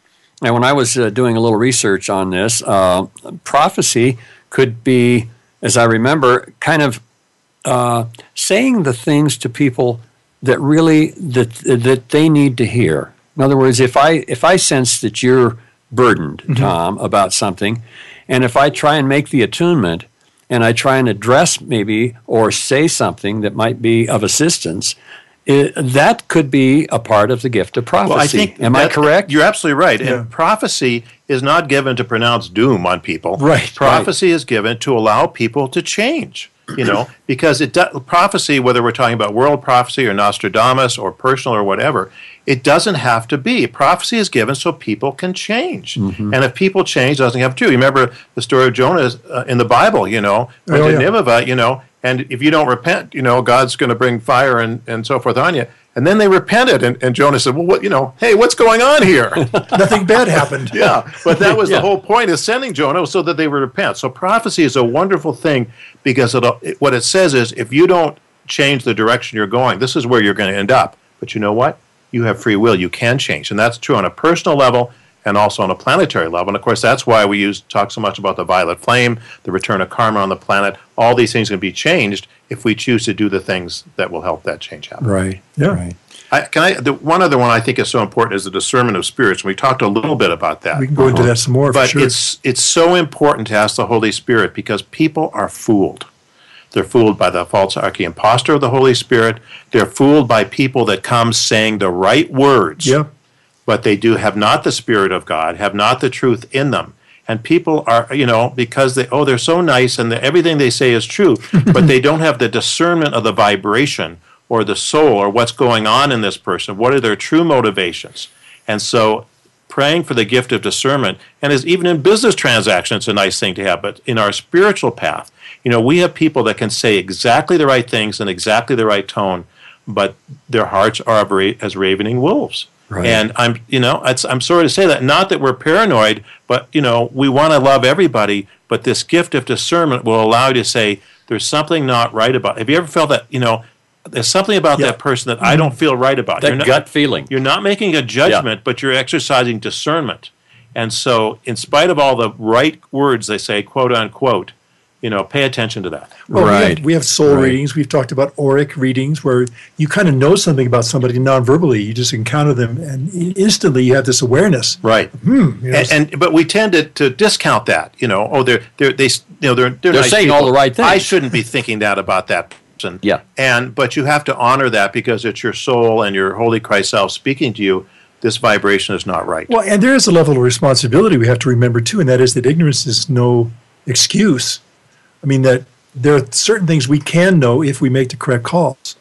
And when I was uh, doing a little research on this, uh, prophecy could be, as I remember, kind of uh, saying the things to people that really that that they need to hear. In other words, if I if I sense that you're burdened, mm-hmm. Tom, about something, and if I try and make the attunement and I try and address maybe or say something that might be of assistance, it, that could be a part of the gift of prophecy. Well, I think Am I correct? You're absolutely right. Yeah. And prophecy is not given to pronounce doom on people. Right, Prophecy is given to allow people to change. You know, because it do, prophecy, whether we're talking about world prophecy or Nostradamus or personal or whatever, it doesn't have to be. Prophecy is given so people can change. Mm-hmm. And if people change, it doesn't have to. You remember the story of Jonah uh, in the Bible. You know, Oh, yeah. Nineveh. You know, and if you don't repent, you know, God's going to bring fire and, and so forth on you. And then they repented, and, and Jonah said, "Well, what you know? Hey, what's going on here?" Nothing bad happened. yeah, but that was Yeah. the whole point of sending Jonah, so that they would repent. So prophecy is a wonderful thing because it, it, what it says is, if you don't change the direction you're going, this is where you're going to end up. But you know what? You have free will. You can change, and that's true on a personal level and also on a planetary level. And of course, that's why we use talk so much about the violet flame, the return of karma on the planet. All these things can be changed if we choose to do the things that will help that change happen. right. Yeah. Right. I, can I? The, one other one I think is so important is the discernment of spirits. We talked a little bit about that. We can go into that some more. for But sure. it's it's so important to ask the Holy Spirit because people are fooled. They're fooled by the false hierarchy impostor of the Holy Spirit. They're fooled by people that come saying the right words, yeah. But they do have not the Spirit of God, have not the truth in them. And people are, you know, because they, oh, they're so nice and the, everything they say is true, but they don't have the discernment of the vibration or the soul or what's going on in this person. What are their true motivations? And so praying for the gift of discernment, and is even in business transactions, it's a nice thing to have, but in our spiritual path, you know, we have people that can say exactly the right things in exactly the right tone, but their hearts are as ravening wolves. Right. And I'm, you know, it's, I'm sorry to say that. Not that we're paranoid, but you know, we want to love everybody. But this gift of discernment will allow you to say, "There's something not right about." Have you ever felt that? You know, there's something about Yeah. that person that I don't mm-hmm. feel right about. That You're not- gut feeling. you're not making a judgment, but you're exercising discernment. And so, in spite of all the right words they say, quote unquote, you know, pay attention to that. Oh, well, we Right. have, we have soul Right. readings. We've talked about auric readings where you kind of know something about somebody non-verbally. You just encounter them, and instantly you have this awareness. Right. Hmm, you know, And, and but we tend to, to discount that. You know, oh, they're they're they you know they're they're, They're nice saying all the right things. I shouldn't be thinking that about that person. Yeah. And but you have to honor that because it's your soul and your holy Christ self speaking to you. This vibration is not right. well, and there is a level of responsibility we have to remember too, and that is that ignorance is no excuse. I mean that there are certain things we can know if we make the correct calls.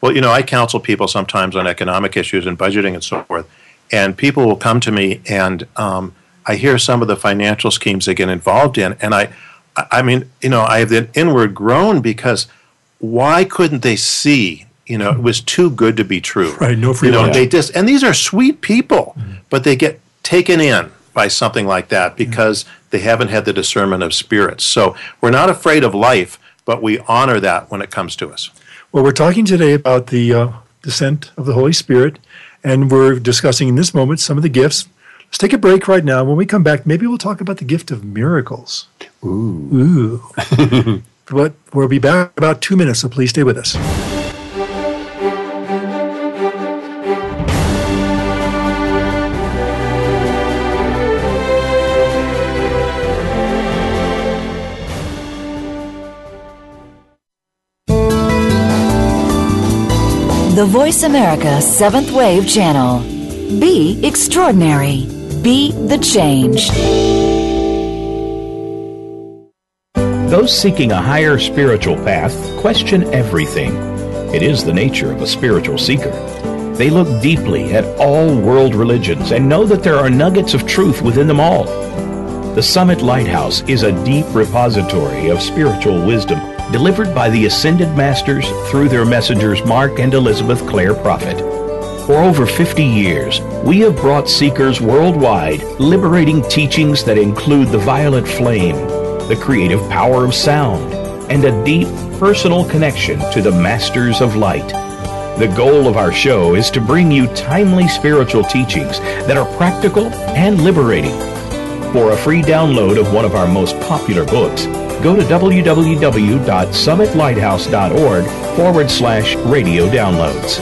Well, you know, I counsel people sometimes on economic issues and budgeting and so forth, and people will come to me and um, I hear some of the financial schemes they get involved in, and I, I mean, you know, I have an inward groan because why couldn't they see? You know, it was too good to be true. Right, no free You know, they just and these are sweet people, but they get taken in by something like that because they haven't had the discernment of spirits. So we're not afraid of life, but we honor that when it comes to us. Well, we're talking today about the uh, descent of the Holy Spirit, and we're discussing in this moment some of the gifts. Let's take a break right now. When we come back, maybe we'll talk about the gift of miracles. Ooh. Ooh. but we'll be back in about two minutes, so please stay with us. The Voice America Seventh Wave Channel. Be extraordinary. Be the change. Those seeking a higher spiritual path question everything. It is the nature of a spiritual seeker. They look deeply at all world religions and know that there are nuggets of truth within them all. The Summit Lighthouse is a deep repository of spiritual wisdom delivered by the Ascended Masters through their messengers Mark and Elizabeth Clare Prophet. For over 50 years, we have brought seekers worldwide liberating teachings that include the violet flame, the creative power of sound, and a deep personal connection to the Masters of Light. The goal of our show is to bring you timely spiritual teachings that are practical and liberating. For a free download of one of our most popular books, go to www.summitlighthouse.org forward slash radio downloads.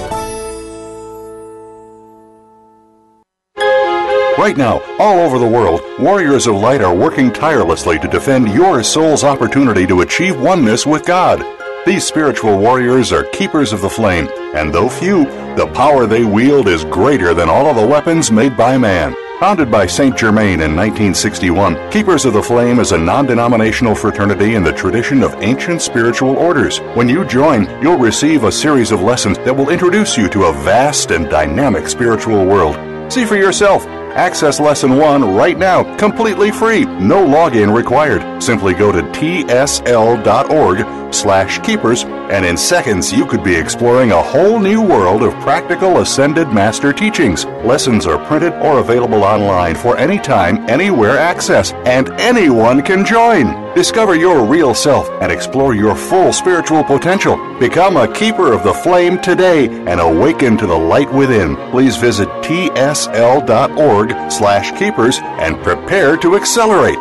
Right now, all over the world, warriors of light are working tirelessly to defend your soul's opportunity to achieve oneness with God. These spiritual warriors are keepers of the flame, and though few, the power they wield is greater than all of the weapons made by man. Founded by St. Germain in 1961, Keepers of the Flame is a non denominational fraternity in the tradition of ancient spiritual orders. When you join, you'll receive a series of lessons that will introduce you to a vast and dynamic spiritual world. See for yourself. Access Lesson 1 right now, completely free, no login required. Simply go to tsl.org slash keepers, and in seconds you could be exploring a whole new world of practical Ascended Master teachings. Lessons are printed or available online for any time, anywhere access, and anyone can join. Discover your real self and explore your full spiritual potential. Become a keeper of the flame today and awaken to the light within. Please visit tsl.org slash keepers and prepare to accelerate.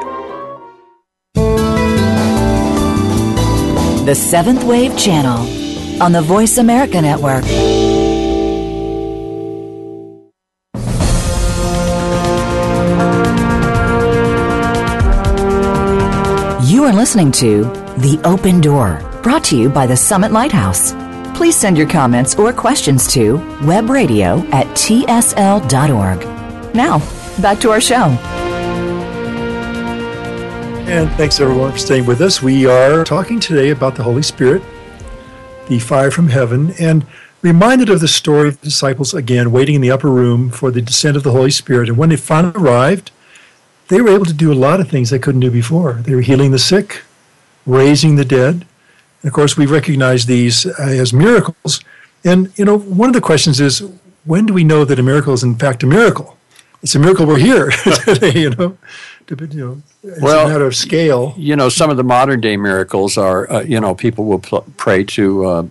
The Seventh Wave Channel on the Voice America Network. You are listening to The Open Door, brought to you by the Summit Lighthouse. Please send your comments or questions to webradio at tsl.org. Now, back to our show. And thanks everyone for staying with us. We are talking today about the Holy Spirit, the fire from heaven, and reminded of the story of the disciples again waiting in the upper room for the descent of the Holy Spirit. And when they finally arrived, they were able to do a lot of things they couldn't do before. They were healing the sick, raising the dead. And of course, we recognize these uh, as miracles. And, you know, one of the questions is when do we know that a miracle is in fact a miracle? It's a miracle we're here today, you know. You know it's Well, a matter of scale. You know, some of the modern day miracles are, uh, you know, people will pl- pray to uh,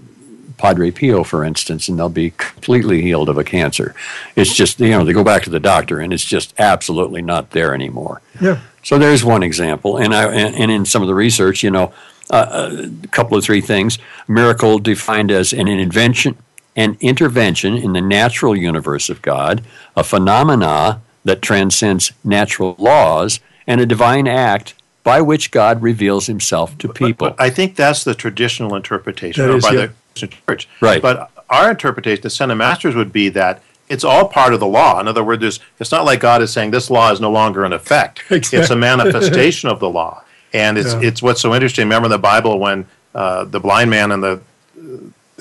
Padre Pio, for instance, and they'll be completely healed of a cancer. It's just, you know, they go back to the doctor and it's just absolutely not there anymore. Yeah. So there's one example, and I and, and in some of the research, you know, uh, a couple of three things: miracle defined as an invention, an intervention in the natural universe of God, a phenomena that transcends natural laws, and a divine act by which God reveals Himself to people. But I think that's the traditional interpretation or is, by yeah. the Christian church. Right. But our interpretation, the Ascended Masters, would be that it's all part of the law. In other words, it's not like God is saying this law is no longer in effect. Exactly. It's a manifestation of the law. And it's, Yeah. it's what's so interesting. Remember in the Bible when uh, the blind man and the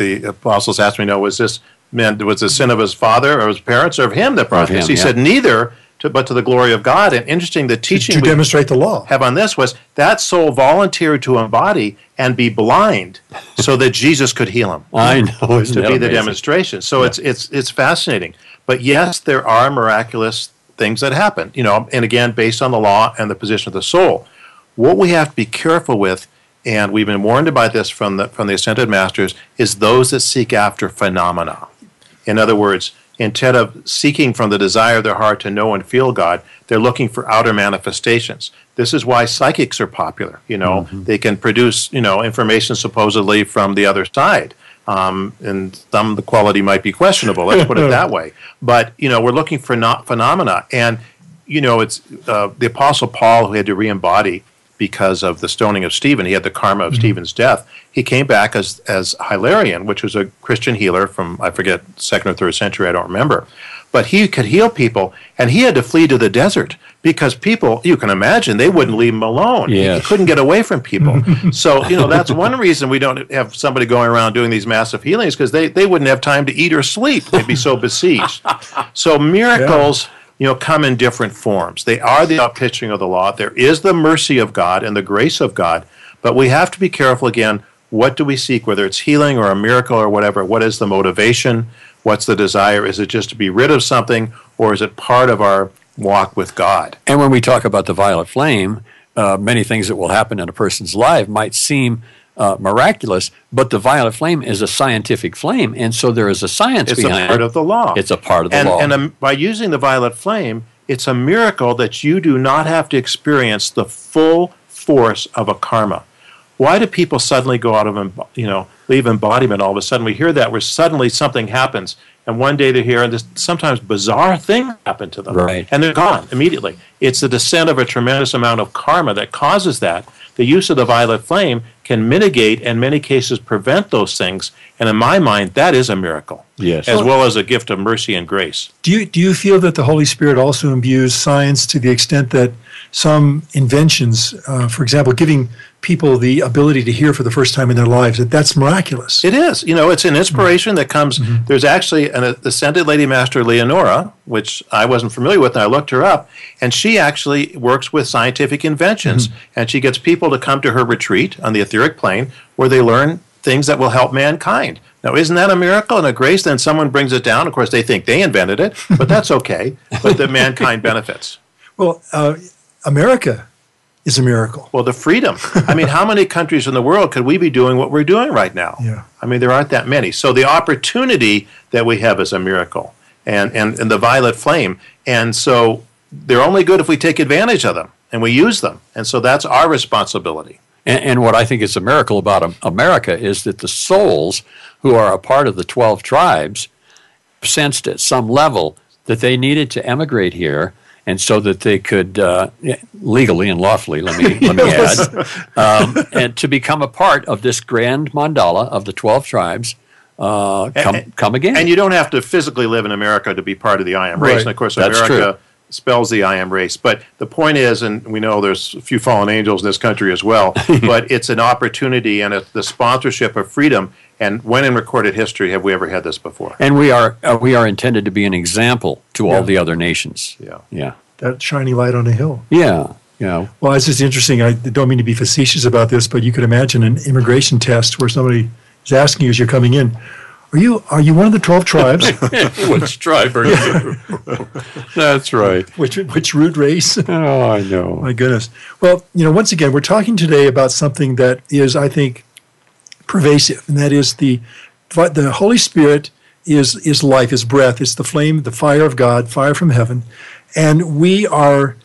the apostles asked me, "No, was this meant was the sin of his father or his parents or of him that brought Of him, this?" He yeah. said, "Neither, to, but to the glory of God." And interesting, the teaching to we- demonstrate the law. have on this was that soul volunteered to embody and be blind so that Jesus could heal him I know, isn't to that be the demonstration. So it's it's it's fascinating. But yes, there are miraculous things that happen. You know, and again, based on the law and the position of the soul. What we have to be careful with, and we've been warned about this from the from the ascended masters, is those that seek after phenomena. In other words, instead of seeking from the desire of their heart to know and feel God, they're looking for outer manifestations. This is why psychics are popular. You know, Mm-hmm. they can produce you know information supposedly from the other side. Um, and some the quality might be questionable. Let's put it that way. But you know, we're looking for not phenomena, and you know, it's uh, the Apostle Paul who had to re-embody because of the stoning of Stephen. He had the karma of mm-hmm. Stephen's death. He came back as as Hilarion, which was a Christian healer from I forget second or third century. I don't remember, but he could heal people, and he had to flee to the desert because people you can imagine they wouldn't leave him alone. Yes. He couldn't get away from people. so you know that's one reason we don't have somebody going around doing these massive healings because they they wouldn't have time to eat or sleep. They'd be so besieged. So miracles you know, come in different forms. They are the outpicturing of the law. There is the mercy of God and the grace of God, but we have to be careful again. What do we seek, whether it's healing or a miracle or whatever? What is the motivation? What's the desire? Is it just to be rid of something, or is it part of our walk with God? And when we talk about the violet flame, uh, many things that will happen in a person's life might seem uh, miraculous, but the violet flame is a scientific flame, and so there is a science It's a behind part it. of the law. It's a part of the and, law. And um, by using the violet flame, it's a miracle that you do not have to experience the full force of a karma. Why do people suddenly go out of, you know, leave embodiment all of a sudden? We hear that where suddenly something happens, and one day they're here, and this sometimes bizarre thing happen to them, Right. and they're gone immediately. It's the descent of a tremendous amount of karma that causes that. The use of the violet flame can mitigate, and in many cases, prevent those things. And in my mind, that is a miracle Yes. as well as a gift of mercy and grace. Do you do you feel that the Holy Spirit also imbues science to the extent that some inventions, uh, for example, giving people the ability to hear for the first time in their lives, that that's miraculous? It is. You know, it's an inspiration that comes. There's actually an ascended Lady Master Leonora, which I wasn't familiar with, and I looked her up, and she actually works with scientific inventions, and she gets people to come to her retreat on the etheric plane where they learn things that will help mankind. Now, isn't that a miracle and a grace? Then someone brings it down. Of course, they think they invented it, but that's okay. but that mankind benefits. Well, uh, America is a miracle. Well, the freedom. I mean, how many countries in the world could we be doing what we're doing right now? Yeah. I mean, there aren't that many. So the opportunity that we have is a miracle, and and, and the violet flame. And so they're only good if we take advantage of them and we use them. And so that's our responsibility. And, and what I think is a miracle about America is that the souls who are a part of the 12 tribes sensed at some level that they needed to emigrate here. And so that they could uh, legally and lawfully, let me let me add, um, and to become a part of this grand mandala of the twelve tribes, uh, come And- come again. And you don't have to physically live in America to be part of the I am race. Right. And of course, That's America true. spells the I am race. But the point is, and we know there's a few fallen angels in this country as well, but it's an opportunity and a, the sponsorship of freedom. And when in recorded history have we ever had this before? and we are uh, we are intended to be an example to all the other nations. Yeah. Yeah. That shiny light on a hill. Yeah. Yeah. Well, it's just interesting. I don't mean to be facetious about this, but you could imagine an immigration test where somebody is asking you as you're coming in, "Are you are you one of the twelve tribes? Which tribe are you? That's right. which which root race?" Oh, I know. My goodness. Well, you know, once again, we're talking today about something that is, I think, pervasive, and that is the the Holy Spirit is is life, is breath, it's the flame, the fire of God, fire from heaven, and we are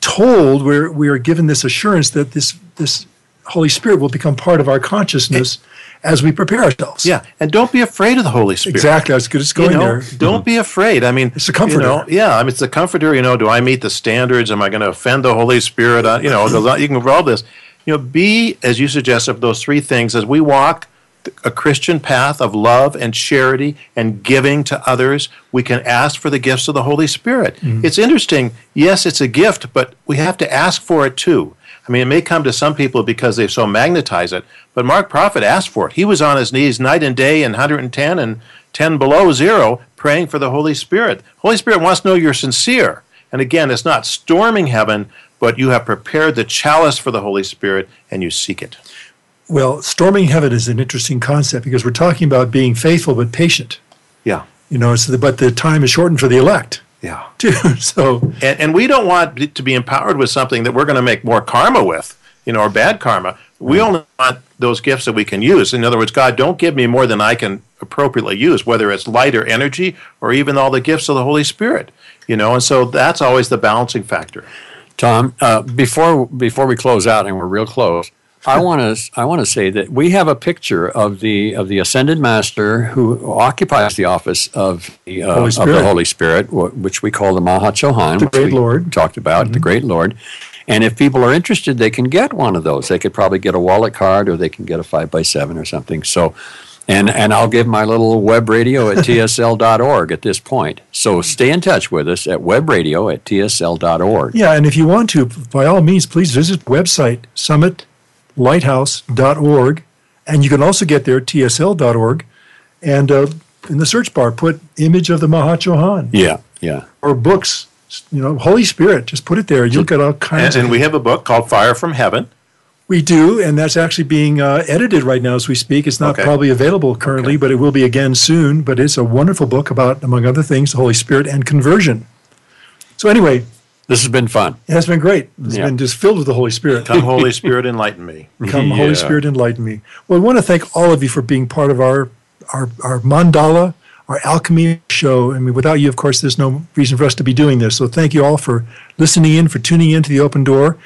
told we're we are given this assurance that this this Holy Spirit will become part of our consciousness as we prepare ourselves. Yeah. And don't be afraid of the Holy Spirit. exactly. I was good as You going know, there. don't be afraid. I mean, It's a comforter. You know, yeah, I mean, it's the comforter. You know, do I meet the standards? Am I going to offend the Holy Spirit? Uh, you know, you can all this. You know, be as you suggest, of those three things as we walk a Christian path of love and charity and giving to others. We can ask for the gifts of the Holy Spirit. Mm-hmm. It's interesting. Yes, it's a gift, but we have to ask for it too. I mean, it may come to some people because they so magnetize it, but Mark Prophet asked for it. He was on his knees night and day and 110 and 10 below zero praying for the Holy Spirit. Holy Spirit wants to know you're sincere. And again, it's not storming heaven, but you have prepared the chalice for the Holy Spirit and you seek it. Well, storming heaven is an interesting concept because we're talking about being faithful but patient. Yeah. You know, so the, but the time is shortened for the elect Yeah. too. So And, and we don't want to be empowered with something that we're going to make more karma with, you know, or bad karma. We only want those gifts that we can use. In other words, God, don't give me more than I can appropriately use, whether it's light or energy or even all the gifts of the Holy Spirit. You know, and so that's always the balancing factor. Tom, uh, before before we close out, and we're real close, I want to I want to say that we have a picture of the of the ascended master who occupies the office of the, uh, Holy of Spirit. the Holy Spirit, which we call the Mahachohan, The which great we Lord. Mm-hmm. talked about, the great Lord. And if people are interested, they can get one of those. They could probably get a wallet card, or they can get a five by seven or something. So. And, and I'll give my little web radio at tsl.org at this point. So stay in touch with us at webradio at tsl.org. Yeah, and if you want to, by all means, please visit the website summitlighthouse.org, and you can also get there at tsl.org, and uh, in the search bar put image of the Mahachohan Yeah, yeah. or books, you know, Holy Spirit. Just put it there. You'll get all And, kinds. and of we have a book called Fire from Heaven. We do, and that's actually being uh, edited right now as we speak. It's not Okay. probably available currently, Okay. but it will be again soon. But it's a wonderful book about, among other things, the Holy Spirit and conversion. So anyway, This has been fun. it has been great. It's Yeah. been just filled with the Holy Spirit. Come, Holy Spirit, enlighten me. Come, Yeah. Holy Spirit, enlighten me. Well, I want to thank all of you for being part of our our, our mandala, our alchemy show. I mean, without you, of course, there's no reason for us to be doing this. So thank you all for listening in, for tuning in to the open door,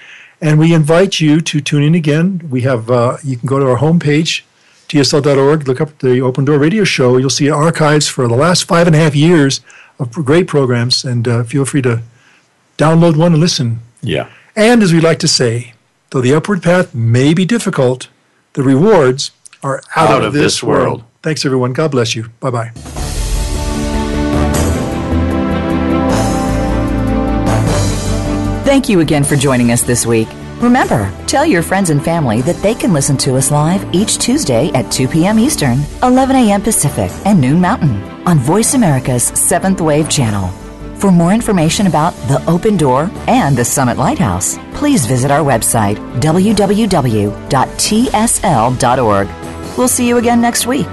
and we invite you to tune in again. We have uh, you can go to our homepage, tsl.org, look up the Open Door Radio Show. You'll see archives for the last five and a half years of great programs, and uh, feel free to download one and listen. Yeah. And as we like to say, though the upward path may be difficult, the rewards are out, of, this, world. Thanks, everyone. God bless you. Bye bye. Thank you again for joining us this week. Remember, tell your friends and family that they can listen to us live each Tuesday at 2 p.m. Eastern, 11 a.m. Pacific, and noon Mountain on Voice America's Seventh Wave channel. For more information about the Open Door and the Summit Lighthouse, please visit our website, www.tsl.org. We'll see you again next week.